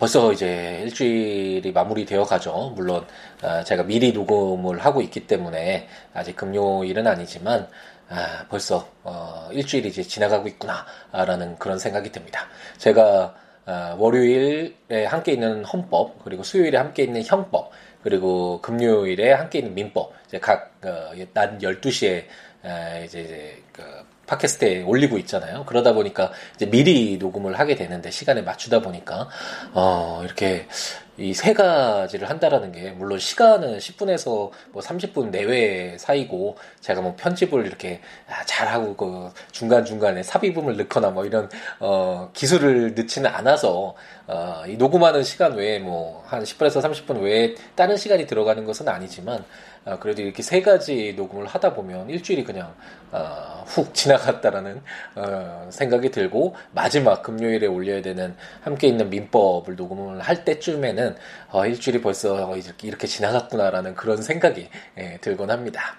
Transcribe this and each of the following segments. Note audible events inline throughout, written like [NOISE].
벌써 이제 일주일이 마무리되어 가죠. 물론 아, 제가 미리 녹음을 하고 있기 때문에 아직 금요일은 아니지만 아, 벌써 어, 일주일이 이제 지나가고 있구나라는 그런 생각이 듭니다. 제가 아, 월요일에 함께 있는 헌법 그리고 수요일에 함께 있는 형법 그리고 금요일에 함께 있는 민법 이제 각낮 어, 12시에 이제, 이제 그 팟캐스트에 올리고 있잖아요. 그러다 보니까 이제 미리 녹음을 하게 되는데 시간에 맞추다 보니까 어 이렇게 이 세 가지를 한다라는 게 물론 시간은 10분에서 뭐 30분 내외 사이고 제가 뭐 편집을 이렇게 잘 하고 그 중간 중간에 삽입음을 넣거나 뭐 이런 어 기술을 넣지는 않아서 어이 녹음하는 시간 외에 뭐 한 10분에서 30분 외에 다른 시간이 들어가는 것은 아니지만 어, 그래도 이렇게 세 가지 녹음을 하다 보면 일주일이 그냥 어, 훅 지나갔다라는 어, 생각이 들고 마지막 금요일에 올려야 되는 함께 있는 민법을 녹음을 할 때쯤에는 어, 일주일이 벌써 이렇게, 이렇게 지나갔구나라는 그런 생각이 예, 들곤 합니다.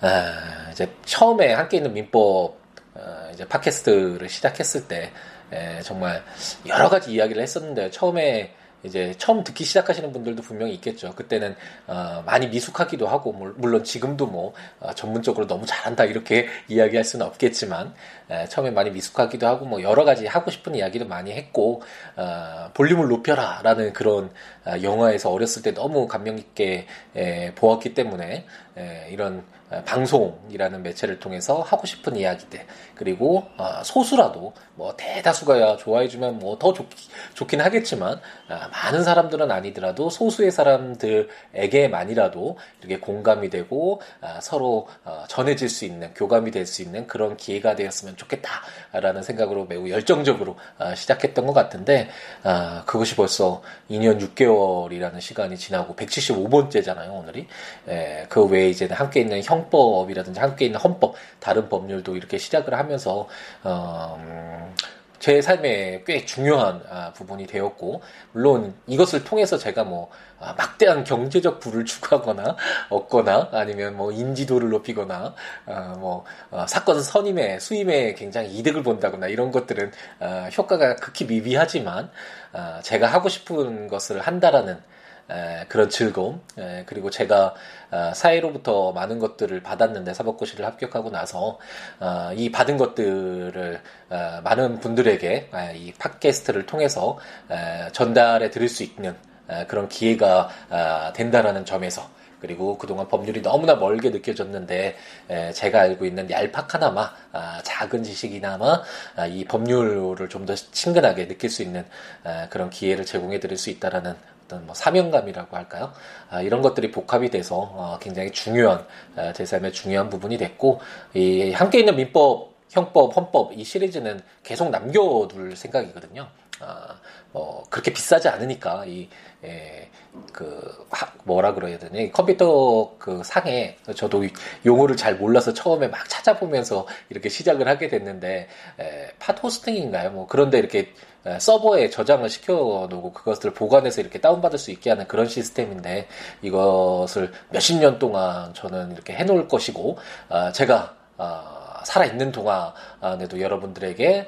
아, 이제 처음에 함께 있는 민법 어, 이제 팟캐스트를 시작했을 때 에, 예, 정말 여러 가지 이야기를 했었는데 처음에 이제 처음 듣기 시작하시는 분들도 분명히 있겠죠. 그때는 어, 많이 미숙하기도 하고 물론 지금도 뭐 어, 전문적으로 너무 잘한다 이렇게 [LAUGHS] 이야기할 수는 없겠지만 에, 처음에 많이 미숙하기도 하고 뭐 여러 가지 하고 싶은 이야기도 많이 했고 어, 볼륨을 높여라라는 그런 어, 영화에서 어렸을 때 너무 감명 깊게 에, 보았기 때문에 에, 이런 방송이라는 매체를 통해서 하고 싶은 이야기들 그리고 어, 소수라도 뭐 대다수가 좋아해주면 뭐 더 좋긴 하겠지만 아, 많은 사람들은 아니더라도 소수의 사람들에게만이라도 이렇게 공감이 되고 아, 서로 어, 전해질 수 있는 교감이 될 수 있는 그런 기회가 되었으면 좋겠다라는 생각으로 매우 열정적으로 아, 시작했던 것 같은데 그것이 벌써 2년 6개월이라는 시간이 지나고 175번째잖아요 오늘이. 그 외에 이제 함께 있는 형법이라든지 함께 있는 헌법 다른 법률도 이렇게 시작을 하면서 어, 음, 제 삶에 꽤 중요한 아, 부분이 되었고 물론 이것을 통해서 제가 뭐 아, 막대한 경제적 부를 [LAUGHS] 추구하거나 얻거나 아니면 뭐 인지도를 높이거나 아, 뭐 어, 사건 선임에 수임에 굉장히 이득을 본다거나 이런 것들은 효과가 극히 미비하지만 제가 하고 싶은 것을 한다라는 그런 즐거움 그리고 제가 어, 사회로부터 많은 것들을 받았는데 사법고시를 합격하고 나서 어, 이 받은 것들을 어, 많은 분들에게 이 팟캐스트를 통해서 전달해 드릴 수 있는 그런 기회가 된다라는 점에서 그리고 그동안 법률이 너무나 멀게 느껴졌는데 제가 알고 있는 얄팍하나마 아, 작은 지식이나마 아, 이 법률을 좀 더 친근하게 느낄 수 있는 그런 기회를 제공해 드릴 수 있다라는 어떤 뭐 사명감이라고 할까요? 아, 이런 것들이 복합이 돼서 어, 굉장히 중요한 아, 제 삶의 중요한 부분이 됐고 이 함께 있는 민법, 형법, 헌법 이 시리즈는 계속 남겨둘 생각이거든요. 아, 뭐 그렇게 비싸지 않으니까 이 에, 그 뭐라 그래야 되니 컴퓨터 그 상에 저도 용어를 잘 몰라서 처음에 막 찾아보면서 이렇게 시작을 하게 됐는데 에, 팟호스팅인가요? 뭐 그런데 이렇게 서버에 저장을 시켜놓고 그것을 보관해서 이렇게 다운받을 수 있게 하는 그런 시스템인데 이것을 몇십 년 동안 저는 이렇게 해놓을 것이고 아, 제가 아, 살아있는 동안에도 여러분들에게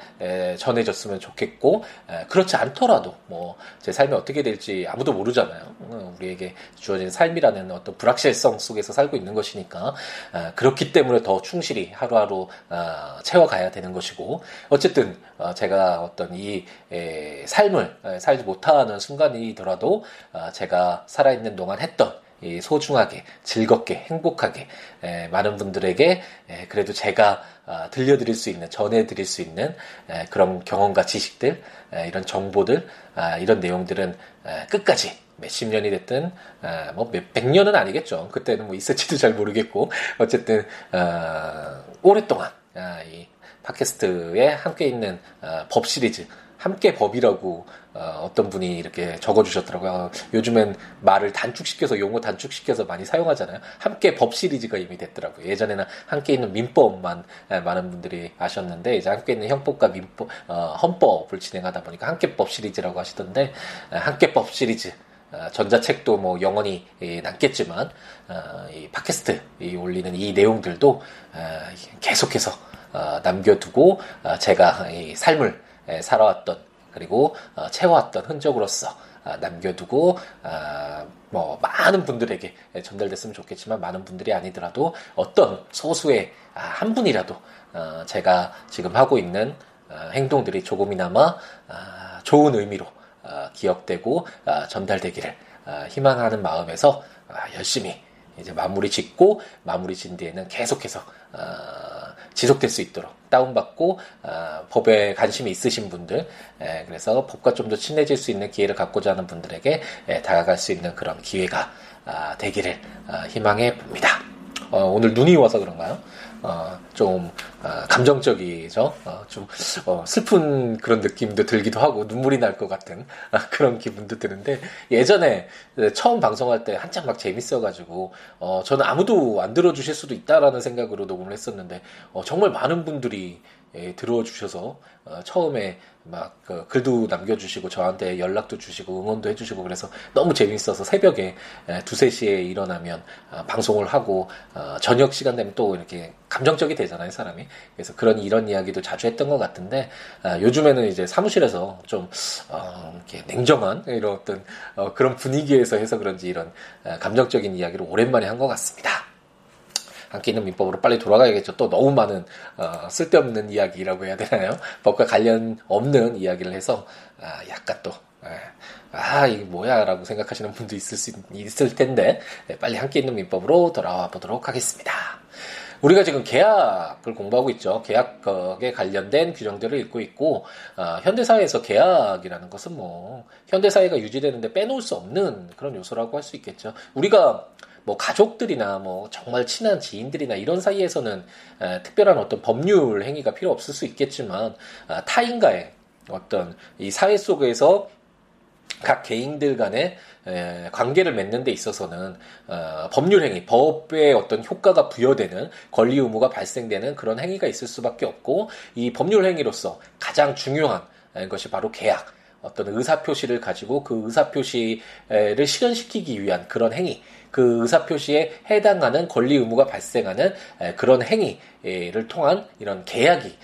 전해졌으면 좋겠고 그렇지 않더라도 뭐 제 삶이 어떻게 될지 아무도 모르잖아요. 어, 우리에게 주어진 삶이라는 어떤 불확실성 속에서 살고 있는 것이니까 그렇기 때문에 더 충실히 하루하루 어, 채워가야 되는 것이고 어쨌든 어, 제가 어떤 이 삶을 살지 못하는 순간이더라도 제가 살아있는 동안 했던 소중하게, 즐겁게, 행복하게 에, 많은 분들에게 에, 그래도 제가 아, 들려드릴 수 있는, 전해드릴 수 있는 에, 그런 경험과 지식들, 이런 정보들, 아, 이런 내용들은 끝까지 몇십 년이 됐든 아, 뭐몇 년은 아니겠죠. 그때는 뭐 있을지도 잘 모르겠고 어쨌든 오랫동안 이 팟캐스트에 함께 있는 법 시리즈 함께 법이라고 어, 떤 분이 이렇게 적어주셨더라고요. 어, 요즘엔 말을 단축시켜서 용어 단축시켜서 많이 사용하잖아요. 함께 법 시리즈가 이미 됐더라고요. 예전에는 함께 있는 민법만 많은 분들이 아셨는데 이제 함께 있는 형법과 민법, 어, 헌법을 진행하다 보니까 함께법 시리즈라고 하시던데 함께법 시리즈 어, 전자책도 뭐 영원히 남겠지만 어, 이 팟캐스트 이 올리는 이 내용들도 어, 계속해서 남겨두고 제가 이 삶을 살아왔던 그리고 채워왔던 흔적으로서 남겨두고 뭐 많은 분들에게 전달됐으면 좋겠지만 많은 분들이 아니더라도 어떤 소수의 아, 한 분이라도 제가 지금 하고 있는 행동들이 조금이나마 아, 좋은 의미로 어, 기억되고 어, 전달되기를 어, 희망하는 마음에서 열심히 이제 마무리 짓고 마무리 진 뒤에는 계속해서 지속될 수 있도록 다운받고 법에 관심이 있으신 분들 그래서 법과 좀 더 친해질 수 있는 기회를 갖고자 하는 분들에게 다가갈 수 있는 그런 기회가 되기를 희망해 봅니다. 오늘 눈이 와서 그런가요? 어, 좀 어, 감정적이죠. 어, 좀 어, 슬픈 그런 느낌도 들기도 하고 눈물이 날 것 같은 아, 그런 기분도 드는데 예전에 처음 방송할 때 한창 막 재밌어가지고 어, 저는 아무도 안 들어주실 수도 있다라는 생각으로 녹음을 했었는데 어, 정말 많은 분들이 예, 들어주셔서 어, 처음에 막 그 글도 남겨주시고 저한테 연락도 주시고 응원도 해주시고 그래서 너무 재밌어서 새벽에 예, 두세 시에 일어나면 어, 방송을 하고 어, 저녁 시간 되면 또 이렇게 감정적이 되잖아요 사람이 그래서 그런 이런 이야기도 자주 했던 것 같은데 어, 요즘에는 이제 사무실에서 좀 어, 이렇게 냉정한 이런 어떤 어, 그런 분위기에서 해서 그런지 이런 어, 감정적인 이야기를 오랜만에 한 것 같습니다. 함께 있는 민법으로 빨리 돌아가야겠죠. 또 너무 많은 어, 쓸데없는 이야기라고 해야 되나요? 법과 관련 없는 이야기를 해서 아, 약간 또 예. 아, 이게 뭐야? 라고 생각하시는 분도 있을 수, 있을 텐데, 네, 빨리 함께 있는 민법으로 돌아와 보도록 하겠습니다. 우리가 지금 계약을 공부하고 있죠. 계약에 관련된 규정들을 읽고 있고, 어, 현대사회에서 계약이라는 것은 뭐, 현대사회가 유지되는데 빼놓을 수 없는 그런 요소라고 할 수 있겠죠. 우리가 뭐 가족들이나 뭐 정말 친한 지인들이나 이런 사이에서는 에, 특별한 어떤 법률 행위가 필요 없을 수 있겠지만 아, 타인과의 어떤 이 사회 속에서 각 개인들 간의 에, 관계를 맺는 데 있어서는 어, 법률 행위, 법의 어떤 효과가 부여되는 권리 의무가 발생되는 그런 행위가 있을 수밖에 없고 이 법률 행위로서 가장 중요한 것이 바로 계약. 어떤 의사표시를 가지고 그 의사표시를 실현시키기 위한 그런 행위, 그 의사표시에 해당하는 권리 의무가 발생하는 그런 행위를 통한 이런 계약이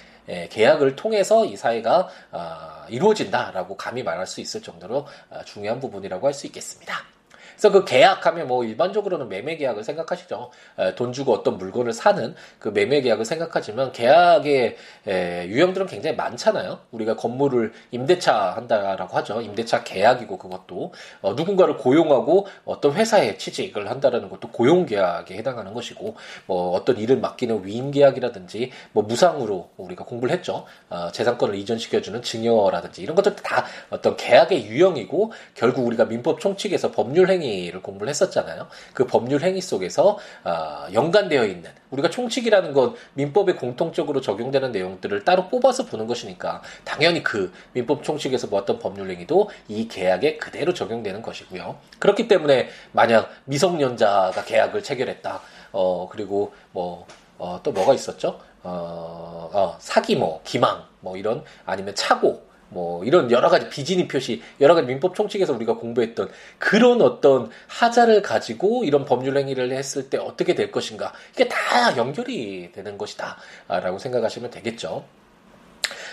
계약을 통해서 이 사회가 아, 이루어진다라고 감히 말할 수 있을 정도로 아, 중요한 부분이라고 할 수 있겠습니다. 그래서 그 계약하면 뭐 일반적으로는 매매 계약을 생각하시죠. 에, 돈 주고 어떤 물건을 사는 그 매매 계약을 생각하지만 계약의 에, 유형들은 굉장히 많잖아요. 우리가 건물을 임대차 한다라고 하죠. 임대차 계약이고 그것도 어, 누군가를 고용하고 어떤 회사에 취직을 한다라는 것도 고용 계약에 해당하는 것이고 뭐 어떤 일을 맡기는 위임 계약이라든지 뭐 무상으로 우리가 공부를 했죠. 어, 재산권을 이전시켜주는 증여라든지 이런 것들 다 어떤 계약의 유형이고 결국 우리가 민법 총칙에서 법률 행위 행위를 공부를 했었잖아요. 그 법률 행위 속에서 어, 연관되어 있는 우리가 총칙이라는 건 민법에 공통적으로 적용되는 내용들을 따로 뽑아서 보는 것이니까 당연히 그 민법 총칙에서 보았던 법률 행위도 이 계약에 그대로 적용되는 것이고요. 그렇기 때문에 만약 미성년자가 계약을 체결했다. 어 그리고 뭐 어, 또 뭐가 있었죠? 어, 어, 사기 뭐 기망 뭐 이런 아니면 차고 뭐 이런 여러 가지 비진이 표시, 여러 가지 민법 총칙에서 우리가 공부했던 그런 어떤 하자를 가지고 이런 법률 행위를 했을 때 어떻게 될 것인가 이게 다 연결이 되는 것이다라고 생각하시면 되겠죠.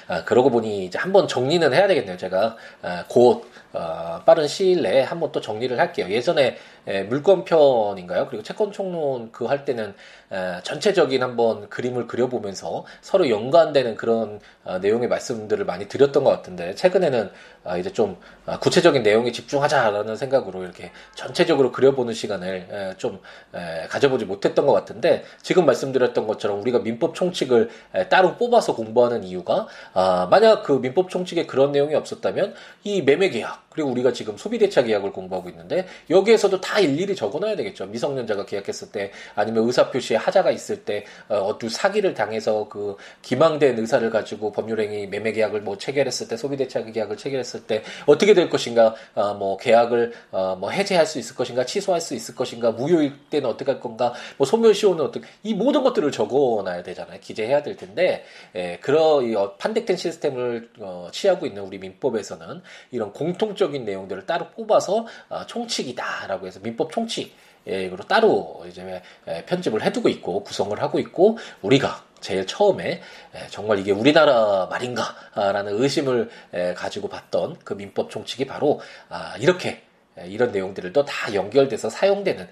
아, 그러고 보니 이제 한번 정리는 해야 되겠네요. 제가 아, 곧 어, 빠른 시일 내에 한번 또 정리를 할게요. 예전에 에, 물권편인가요? 그리고 채권 총론 그 할 때는 에, 전체적인 한번 그림을 그려보면서 서로 연관되는 그런 어, 내용의 말씀들을 많이 드렸던 것 같은데 최근에는 어, 이제 좀 어, 구체적인 내용에 집중하자라는 생각으로 이렇게 전체적으로 그려보는 시간을 에, 좀 에, 가져보지 못했던 것 같은데 지금 말씀드렸던 것처럼 우리가 민법 총칙을 에, 따로 뽑아서 공부하는 이유가 아, 만약 그 민법 총칙에 그런 내용이 없었다면 이 매매 계약 그리고 우리가 지금 소비대차 계약을 공부하고 있는데 여기에서도 다다 일일이 적어놔야 되겠죠. 미성년자가 계약했을 때 아니면 의사 표시에 하자가 있을 때 어, 어떤 사기를 당해서 그 기망된 의사를 가지고 법률행위 매매 계약을 뭐 체결했을 때 소비 대차 계약을 체결했을 때 어떻게 될 것인가 어, 뭐 계약을 어, 뭐 해제할 수 있을 것인가 취소할 수 있을 것인가 무효일 때는 어떻게 할 건가 뭐 소멸시효는 어떻게 이 모든 것들을 적어놔야 되잖아요. 기재해야 될 텐데 예, 그런 이 어, 판택된 시스템을 어, 취하고 있는 우리 민법에서는 이런 공통적인 내용들을 따로 뽑아서 어, 총칙이다라고 해서 민법 총칙 예, 이거로 따로 이제 예, 편집을 해두고 있고 구성을 하고 있고 우리가 제일 처음에 예, 정말 이게 우리나라 말인가라는 의심을 예, 가지고 봤던 그 민법 총칙이 바로 아, 이렇게 이런 내용들도 다 연결돼서 사용되는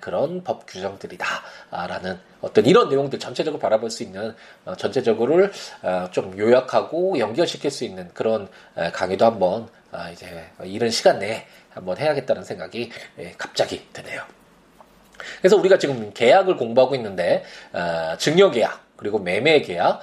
그런 법 규정들이다라는 어떤 이런 내용들 전체적으로 바라볼 수 있는 어, 전체적으로를 어, 좀 요약하고 연결시킬 수 있는 그런 강의도 한번 아, 이제 이런 시간 내에 한번 해야겠다는 생각이 갑자기 드네요. 그래서 우리가 지금 계약을 공부하고 있는데 어, 증여계약 그리고 매매계약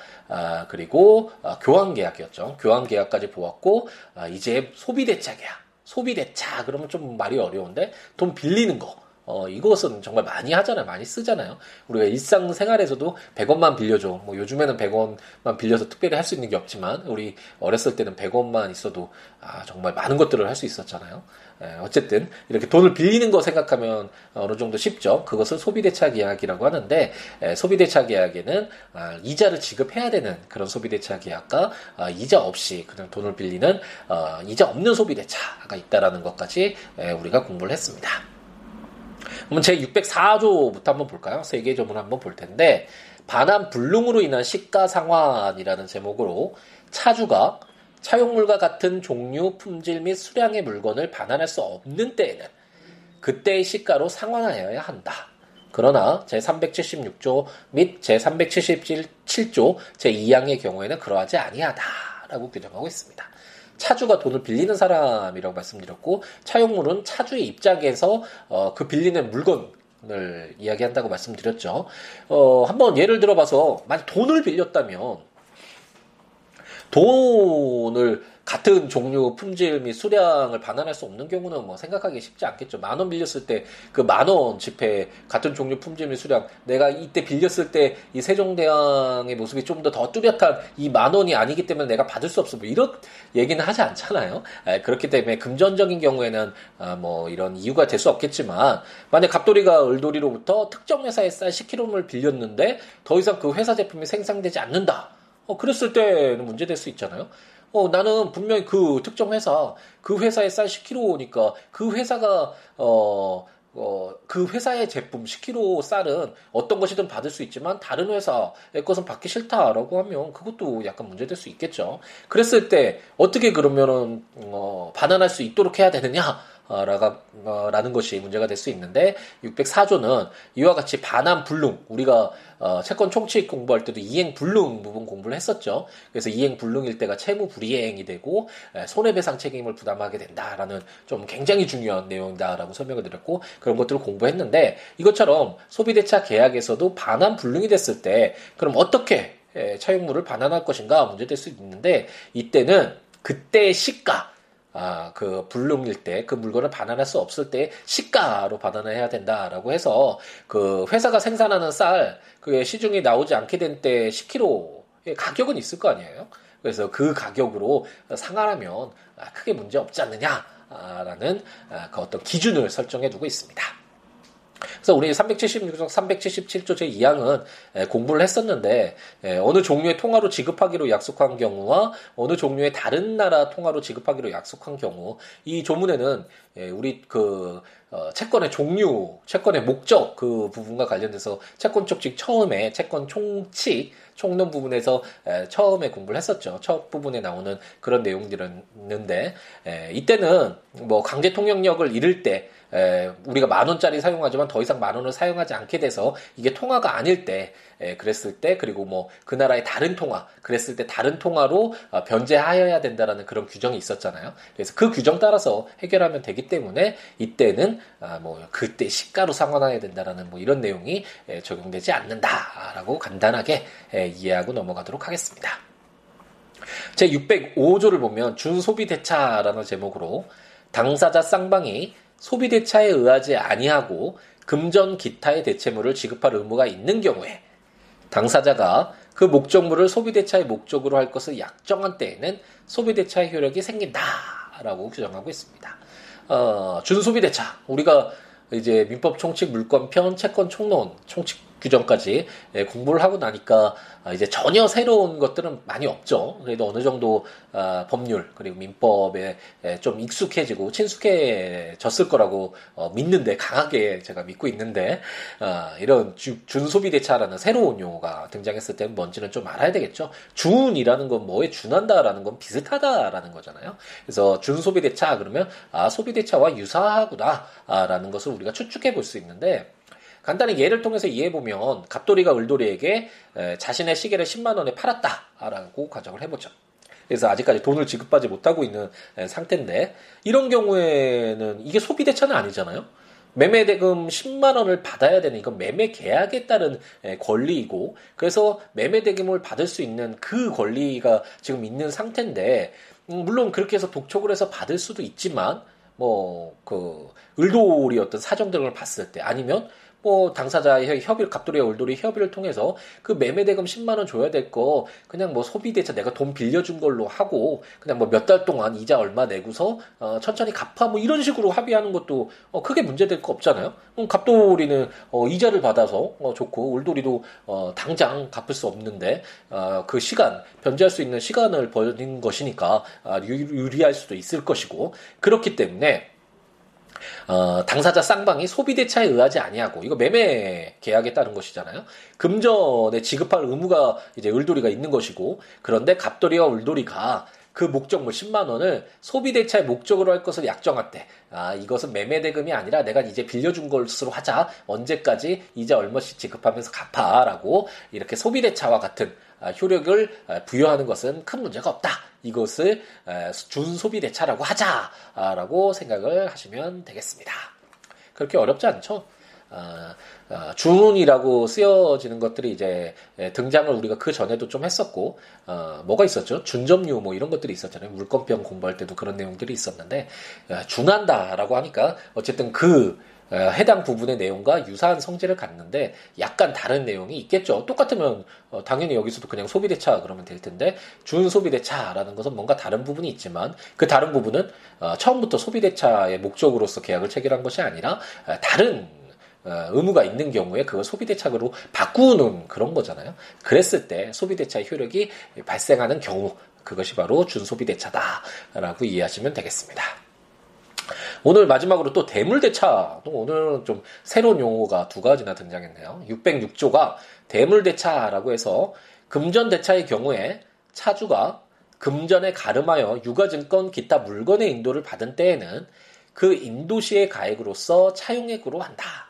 그리고 교환 계약이었죠. 교환 계약까지 보았고 이제 소비대차 계약 소비대차 그러면 좀 말이 어려운데 돈 빌리는 거 어, 이것은 정말 많이 하잖아요. 많이 쓰잖아요. 우리가 일상생활에서도 100원만 빌려줘. 뭐 요즘에는 100원만 빌려서 특별히 할 수 있는 게 없지만 우리 어렸을 때는 100원만 있어도 아, 정말 많은 것들을 할 수 있었잖아요. 에, 어쨌든 이렇게 돈을 빌리는 거 생각하면 어느 정도 쉽죠. 그것을 소비대차 계약이라고 하는데 에, 소비대차 계약에는 아, 이자를 지급해야 되는 그런 소비대차 계약과 아, 이자 없이 그냥 돈을 빌리는 어, 이자 없는 소비대차가 있다라는 것까지 에, 우리가 공부를 했습니다. 그러면 제 604조부터 한번 볼까요? 세계 조문을 한번 볼 텐데 반환 불능으로 인한 시가 상환이라는 제목으로 차주가 차용물과 같은 종류, 품질 및 수량의 물건을 반환할 수 없는 때에는 그때의 시가로 상환하여야 한다. 그러나 제376조 및 제377조 제2항의 경우에는 그러하지 아니하다라고 규정하고 있습니다. 차주가 돈을 빌리는 사람이라고 말씀드렸고 차용물은 차주의 입장에서 어, 그 빌리는 물건을 이야기한다고 말씀드렸죠. 어, 한번 예를 들어봐서 만약 돈을 빌렸다면 돈을 같은 종류, 품질 및 수량을 반환할 수 없는 경우는 뭐 생각하기 쉽지 않겠죠. 만 원 빌렸을 때 그 만 원 지폐 같은 종류, 품질 및 수량 내가 이때 빌렸을 때 이 세종대왕의 모습이 좀 더더 뚜렷한 이 만 원이 아니기 때문에 내가 받을 수 없어. 뭐 이런 얘기는 하지 않잖아요. 에, 그렇기 때문에 금전적인 경우에는 아, 뭐 이런 이유가 될 수 없겠지만 만약 갑돌이가 을돌이로부터 특정 회사에 쌀 10kg를 빌렸는데 더 이상 그 회사 제품이 생산되지 않는다. 어, 그랬을 때는 문제될 수 있잖아요. 어, 나는 분명히 그 특정 회사, 그 회사에 쌀 10kg니까 그 회사가, 어, 어, 그 회사의 제품 10kg 쌀은 어떤 것이든 받을 수 있지만 다른 회사의 것은 받기 싫다라고 하면 그것도 약간 문제될 수 있겠죠. 그랬을 때 어떻게 그러면은, 어, 반환할 수 있도록 해야 되느냐? 라는 것이 문제가 될 수 있는데 604조는 이와 같이 반환 불능 우리가 어, 채권 총칙 공부할 때도 이행 불능 부분 공부를 했었죠. 그래서 이행 불능일 때가 채무 불이행이 되고 손해배상 책임을 부담하게 된다라는 좀 굉장히 중요한 내용이다라고 설명을 드렸고 그런 것들을 공부했는데 이것처럼 소비대차 계약에서도 반환 불능이 됐을 때 그럼 어떻게 차용물을 반환할 것인가 문제될 수 있는데 이때는 그때의 시가 아, 그 불능일 때 그 물건을 반환할 수 없을 때 시가로 해야 된다라고 해서 그 회사가 생산하는 쌀 그게 시중에 나오지 않게 된 때 10kg의 가격은 있을 거 아니에요. 그래서 그 가격으로 상환하면 크게 문제 없지 않느냐라는 아, 그 어떤 기준을 설정해 두고 있습니다. 그래서 우리 376조, 377조 제2항은 공부를 했었는데 어느 종류의 통화로 지급하기로 약속한 경우와 어느 종류의 다른 나라 통화로 지급하기로 약속한 경우 이 조문에는 우리 그 어, 채권의 종류, 채권의 목적 그 부분과 관련돼서 채권 쪽직 처음에 채권 총칙 총론 부분에서 에, 처음에 공부를 했었죠. 첫 부분에 나오는 그런 에, 이때는 뭐 강제 통역력을 잃을 때 에, 우리가 만 원짜리 사용하지만 더 이상 만 원을 사용하지 않게 돼서 이게 통화가 아닐 때 에, 그랬을 때 그리고 뭐 그 나라의 다른 통화 그랬을 때 다른 통화로 어, 변제하여야 된다라는 그런 규정이 있었잖아요. 그래서 그 규정 따라서 해결하면 되기 때문에 이때는 아, 뭐 그때 시가로 상환해야 된다라는 뭐 이런 내용이 에, 적용되지 않는다라고 간단하게 에, 이해하고 넘어가도록 하겠습니다. 제 605조를 보면 준소비 대차라는 제목으로 당사자 쌍방이 소비 대차에 의하지 아니하고 금전 기타의 대체물을 지급할 의무가 있는 경우에 당사자가 그 목적물을 소비 대차의 목적으로 할 것을 약정한 때에는 소비 대차의 효력이 생긴다라고 규정하고 있습니다. 어, 준소비 대차 우리가 이제 민법 총칙 물권편 채권 총론 총칙 규정까지 예, 공부를 하고 나니까 아, 이제 전혀 새로운 것들은 많이 없죠. 그래도 어느 정도 아, 법률 그리고 민법에 예, 좀 익숙해지고 친숙해졌을 거라고 어, 믿는데 강하게 제가 믿고 있는데 아, 이런 준소비 대차라는 새로운 용어가 등장했을 때 뭔지는 좀 알아야 되겠죠. 준이라는 건 뭐에 준한다라는 건 비슷하다라는 거잖아요. 그래서 준소비 대차 그러면 아 소비 대차와 유사하구나라는 것을 우리가 추측해 볼 수 있는데 간단히 예를 통해서 이해해보면 갑돌이가 을돌이에게 자신의 시계를 10만 원에 팔았다라고 가정을 해보죠. 그래서 아직까지 돈을 지급하지 못하고 있는 상태인데 이런 경우에는 이게 소비 대차는 아니잖아요. 매매 대금 10만 원을 받아야 되는 이건 매매 계약에 따른 권리이고 그래서 매매 대금을 받을 수 있는 그 권리가 지금 있는 상태인데 음, 물론 그렇게 해서 독촉을 해서 받을 수도 있지만 뭐 그 을돌이 어떤 사정 등을 봤을 때 아니면 뭐 당사자의 협의 갑돌이와 울돌이 협의를 통해서 그 매매 대금 10만 원 줘야 될 거 그냥 뭐 소비 대차 내가 돈 빌려준 걸로 하고 그냥 뭐 몇 달 동안 이자 얼마 내고서 어 천천히 갚아 뭐 이런 식으로 합의하는 것도 어 크게 문제될 거 없잖아요. 그럼 갑돌이는 어 이자를 받아서 어 좋고 울돌이도 어 당장 갚을 수 없는데 어그 시간 변제할 수 있는 시간을 버린 것이니까 아 유리할 수도 있을 것이고 그렇기 때문에 어, 당사자 쌍방이 소비대차에 의하지 아니하고 이거 매매 계약에 따른 것이잖아요. 금전에 지급할 의무가 이제 을돌이가 있는 것이고 그런데 갑돌이와 을돌이가 그 목적물 10만 원을 소비 대차의 목적으로 할 것을 약정할 때, 아, 이것은 매매 대금이 아니라 내가 이제 빌려준 것으로 하자. 언제까지 이제 얼마씩 지급하면서 갚아라고 이렇게 소비 대차와 같은 아, 효력을 아, 부여하는 것은 큰 문제가 없다. 이것을 준소비 대차라고 하자라고 생각을 하시면 되겠습니다. 그렇게 어렵지 않죠? 어, 어, 준이라고 쓰여지는 것들이 이제 등장을 우리가 그 전에도 좀 했었고 어, 뭐가 있었죠? 준점유 뭐 이런 것들이 있었잖아요. 물건병 공부할 때도 그런 내용들이 있었는데 어, 준한다라고 하니까 어쨌든 그 해당 부분의 내용과 유사한 성질을 갖는데 약간 다른 내용이 있겠죠. 똑같으면 어, 당연히 여기서도 그냥 소비대차 그러면 될 텐데 준소비대차라는 것은 뭔가 다른 부분이 있지만 그 다른 부분은 어, 처음부터 소비대차의 목적으로서 계약을 체결한 것이 아니라 어, 다른 의무가 있는 경우에 그걸 소비대차로 바꾸는 그런 거잖아요. 그랬을 때 소비대차의 효력이 발생하는 경우 그것이 바로 준소비대차다라고 이해하시면 되겠습니다. 오늘 마지막으로 또 대물대차. 오늘은 좀 새로운 용어가 두 가지나 등장했네요. 606조가 대물대차라고 해서 금전대차의 경우에 차주가 금전에 가름하여 유가증권 기타 물건의 인도를 받은 때에는 그 인도시의 가액으로서 차용액으로 한다.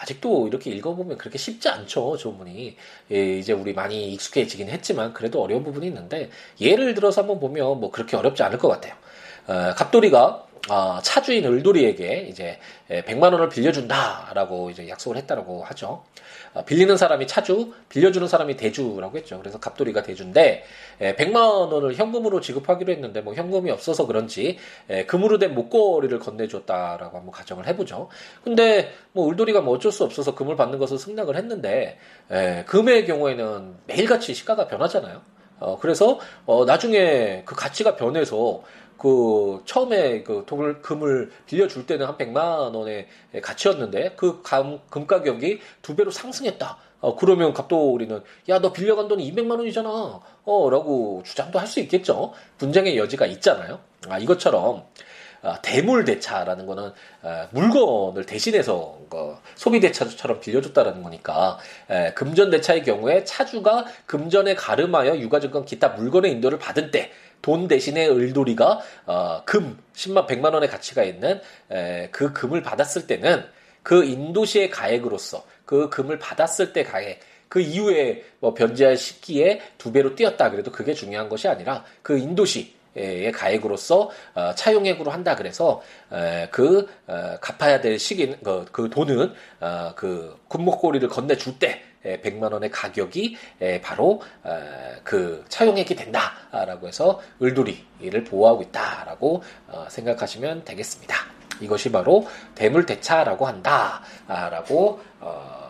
아직도 이렇게 읽어보면 그렇게 쉽지 않죠, 조문이. 예, 이제 우리 많이 익숙해지긴 했지만 그래도 어려운 부분이 있는데 예를 들어서 한번 보면 뭐 그렇게 어렵지 않을 것 같아요. 어, 갑돌이가 어, 차주인 을돌이에게 이제 100만 원을 빌려준다라고 이제 약속을 했다라고 하죠. 어, 빌리는 사람이 차주, 빌려주는 사람이 대주라고 했죠. 그래서 갑돌이가 대주인데 100만 원을 현금으로 지급하기로 했는데 뭐 현금이 없어서 그런지 금으로 된 목걸이를 건네줬다라고 한번 가정을 해보죠. 근데 뭐 을돌이가 뭐 어쩔 수 없어서 금을 받는 것을 승낙을 했는데 금의 경우에는 매일같이 시가가 변하잖아요. 어, 그래서, 어, 나중에 그 가치가 변해서 그 처음에 그 돈을 금을 빌려줄 때는 한 100만 원의 가치였는데 그 금, 금 가격이 두 배로 상승했다. 어, 그러면 갑돌이는 야 너 빌려간 돈이 200만 원이잖아. 어라고 주장도 할 수 있겠죠. 분쟁의 여지가 있잖아요. 아 이것처럼 아, 대물대차라는 거는 아, 물건을 대신해서 그 소비대차처럼 빌려줬다라는 거니까 금전대차의 경우에 차주가 금전에 가름하여 유가증권 기타 물건의 인도를 받은 때 돈 대신에 을돌이가 어, 금 10만 100만 원의 가치가 있는 그 금을 받았을 때는 그 인도시의 가액으로서 그 금을 받았을 때 가액 그 이후에 뭐 변제할 시기에 두 배로 뛰었다. 그래도 그게 중요한 것이 아니라 그 인도시 의 가액으로서 어, 차용액으로 한다 그래서 그 어, 갚아야 될 시기 그, 그 돈은 어, 그 군목고리를 건네 줄 때 100만 원의 가격이 바로 그 차용액이 된다라고 해서 을돌이를 보호하고 있다라고 생각하시면 되겠습니다. 이것이 바로 대물대차라고 한다라고 어,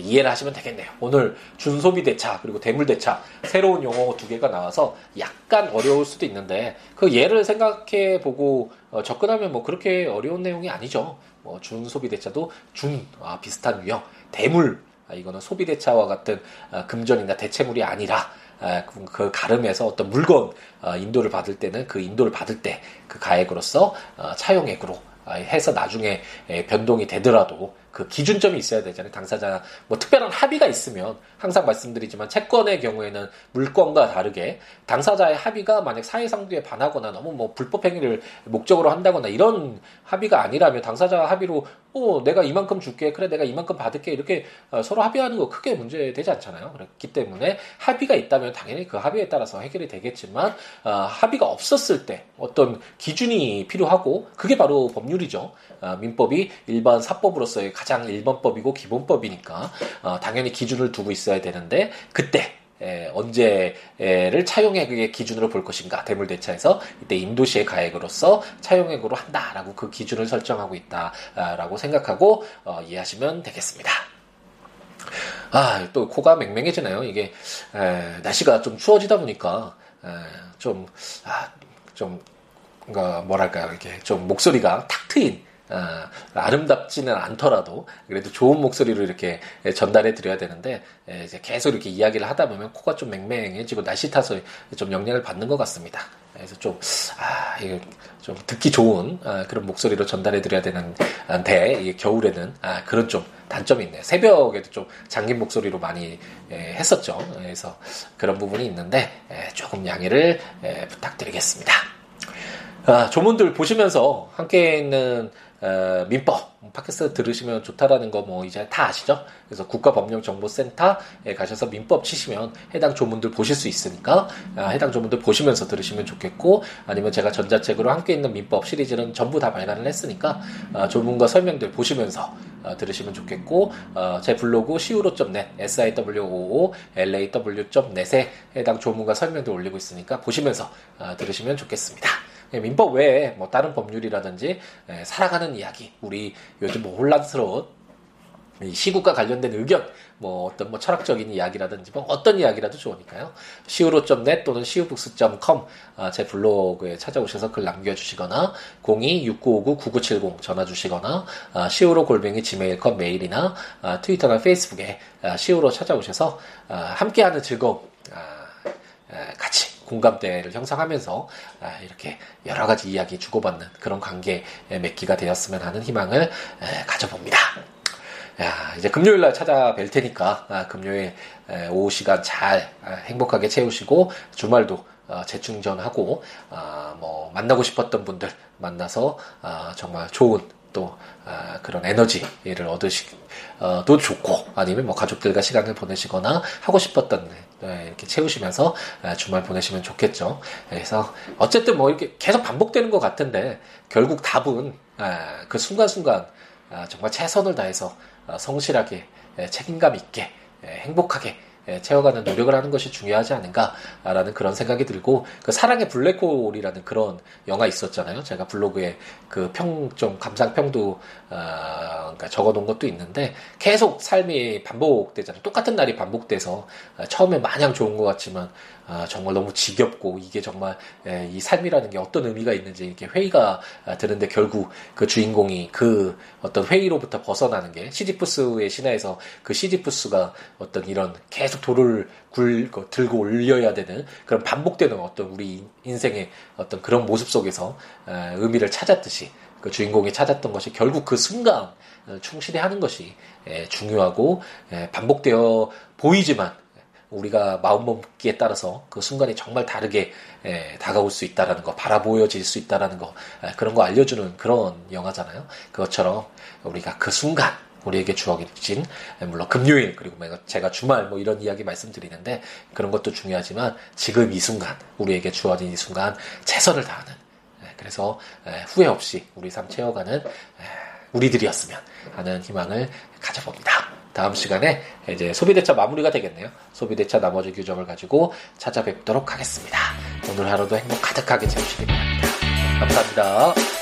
이해를 하시면 되겠네요. 오늘 준소비 대차 그리고 대물 대차 새로운 용어 두 개가 나와서 약간 어려울 수도 있는데 그 예를 생각해 보고 어, 접근하면 뭐 그렇게 어려운 내용이 아니죠. 뭐 준소비 대차도 준 아, 비슷한 유형 대물 아, 이거는 소비 대차와 같은 아, 금전이나 대체물이 아니라 아, 그, 그 가름에서 어떤 물건 어, 인도를 받을 때는 그 인도를 받을 때 그 가액으로서 어, 차용액으로 해서 나중에 변동이 되더라도 그 기준점이 있어야 되잖아요. 당사자 뭐 특별한 합의가 있으면 항상 말씀드리지만 채권의 경우에는 물건과 다르게 당사자의 합의가 만약 사회상규에 반하거나 너무 뭐 불법 행위를 목적으로 한다거나 이런 합의가 아니라면 당사자 합의로 어 내가 이만큼 줄게 그래 내가 이만큼 받을게 이렇게 어, 서로 합의하는 거 크게 문제 되지 않잖아요. 그렇기 때문에 합의가 있다면 당연히 그 합의에 따라서 해결이 되겠지만 어, 합의가 없었을 때 어떤 기준이 필요하고 그게 바로 법률이죠. 어, 민법이 일반 사법으로서의 가장 일반법이고 기본법이니까 어, 당연히 기준을 두고 있어야 되는데 그때 에, 언제를 차용액의 기준으로 볼 것인가 대물대차에서 이때 인도시의 가액으로서 차용액으로 한다라고 그 기준을 설정하고 있다라고 생각하고 어, 이해하시면 되겠습니다. 아, 또 코가 맹맹해지네요. 이게 에, 날씨가 좀 추워지다 보니까 에, 좀, 아, 좀, 뭐랄까요, 이렇게 좀 목소리가 탁 트인 어, 아름답지는 않더라도 그래도 좋은 목소리로 이렇게 전달해 드려야 되는데 이제 계속 이렇게 이야기를 하다 보면 코가 좀 맹맹해지고 날씨 타서 좀 영향을 받는 것 같습니다. 그래서 좀, 아, 좀 듣기 좋은 아, 그런 목소리로 전달해 드려야 되는데, 겨울에는 아, 그런 좀 단점이 있네요. 새벽에도 좀 잠긴 목소리로 많이 에, 했었죠. 그래서 그런 부분이 있는데, 에, 조금 양해를 에, 부탁드리겠습니다. 아, 조문들 보시면서 함께 있는 어, 민법 팟캐스트 들으시면 좋다라는 거 뭐 이제 다 아시죠? 그래서 국가법령정보센터에 가셔서 민법 치시면 해당 조문들 보실 수 있으니까 아, 해당 조문들 보시면서 들으시면 좋겠고 아니면 제가 전자책으로 함께 있는 민법 시리즈는 전부 다 발간을 했으니까 아, 조문과 설명들 보시면서 아, 들으시면 좋겠고 어, 제 블로그 siwo.net siwo law.net에 해당 조문과 설명들 올리고 있으니까 보시면서 아, 들으시면 좋겠습니다. 예, 민법 외에 뭐 다른 법률이라든지 예, 살아가는 이야기, 우리 요즘 뭐 혼란스러운 시국과 관련된 의견, 뭐 어떤 뭐 철학적인 이야기라든지 뭐 어떤 이야기라도 좋으니까요. siwo.net 또는 siwobooks.com 아, 제 블로그에 찾아오셔서 글 남겨주시거나 026959-9970 전화 주시거나 아, siwo 골뱅이 gmail.com 메일이나 아, 트위터나 페이스북에 아, siwo로 찾아오셔서 아, 함께하는 즐거움 아, 같이 공감대를 형성하면서 아, 이렇게 여러 가지 이야기 주고받는 그런 관계 맺기가 되었으면 하는 희망을 가져봅니다. 야, 이제 금요일 날 찾아뵐 테니까 아, 금요일 오후 시간 잘 아, 행복하게 채우시고 주말도 어, 재충전하고 뭐 만나고 싶었던 분들 만나서 정말 좋은 또 아, 그런 에너지를 얻으시도 어, 좋고 아니면 뭐 가족들과 시간을 보내시거나 하고 싶었던 네, 이렇게 채우시면서 아, 주말 보내시면 좋겠죠. 그래서 어쨌든 뭐 이렇게 계속 반복되는 것 같은데 결국 답은 아, 그 순간순간 아, 정말 최선을 다해서 아, 성실하게 책임감 있게 행복하게 예, 채워가는 노력을 하는 것이 중요하지 않은가라는 그런 생각이 들고 그 사랑의 블랙홀이라는 그런 영화 있었잖아요. 제가 블로그에 그 평 좀 감상평도 어, 적어놓은 것도 있는데 계속 삶이 반복되잖아요. 똑같은 날이 반복돼서 어, 처음에 마냥 좋은 것 같지만 아, 정말 너무 지겹고 이게 정말 예, 이 삶이라는 게 어떤 의미가 있는지 이렇게 회의가 아, 드는데 결국 그 주인공이 그 어떤 회의로부터 벗어나는 게 시지푸스의 신화에서 그 시지푸스가 어떤 이런 계속 돌을 굴그 들고 올려야 되는 그런 반복되는 어떤 우리 인생의 어떤 그런 모습 속에서 아, 의미를 찾았듯이 그 주인공이 찾았던 것이 결국 그 순간 충실히 하는 것이 예, 중요하고 예, 반복되어 보이지만 우리가 마음먹기에 따라서 그 순간이 정말 다르게 에, 다가올 수 있다라는 거, 바라보여질 수 있다라는 거, 에, 그런 거 알려주는 그런 영화잖아요. 그것처럼 우리가 그 순간 우리에게 주어진 물론 금요일 그리고 제가 주말 뭐 이런 이야기 말씀드리는데 그런 것도 중요하지만 지금 이 순간 우리에게 주어진 이 순간 최선을 다하는 그래서 후회 없이 우리 삶 채워가는 우리들이었으면 하는 희망을 가져봅니다. 다음 시간에 이제 소비대차 마무리가 되겠네요. 소비대차 나머지 규정을 가지고 찾아뵙도록 하겠습니다. 오늘 하루도 행복 가득하게 채우시기 바랍니다. 감사합니다.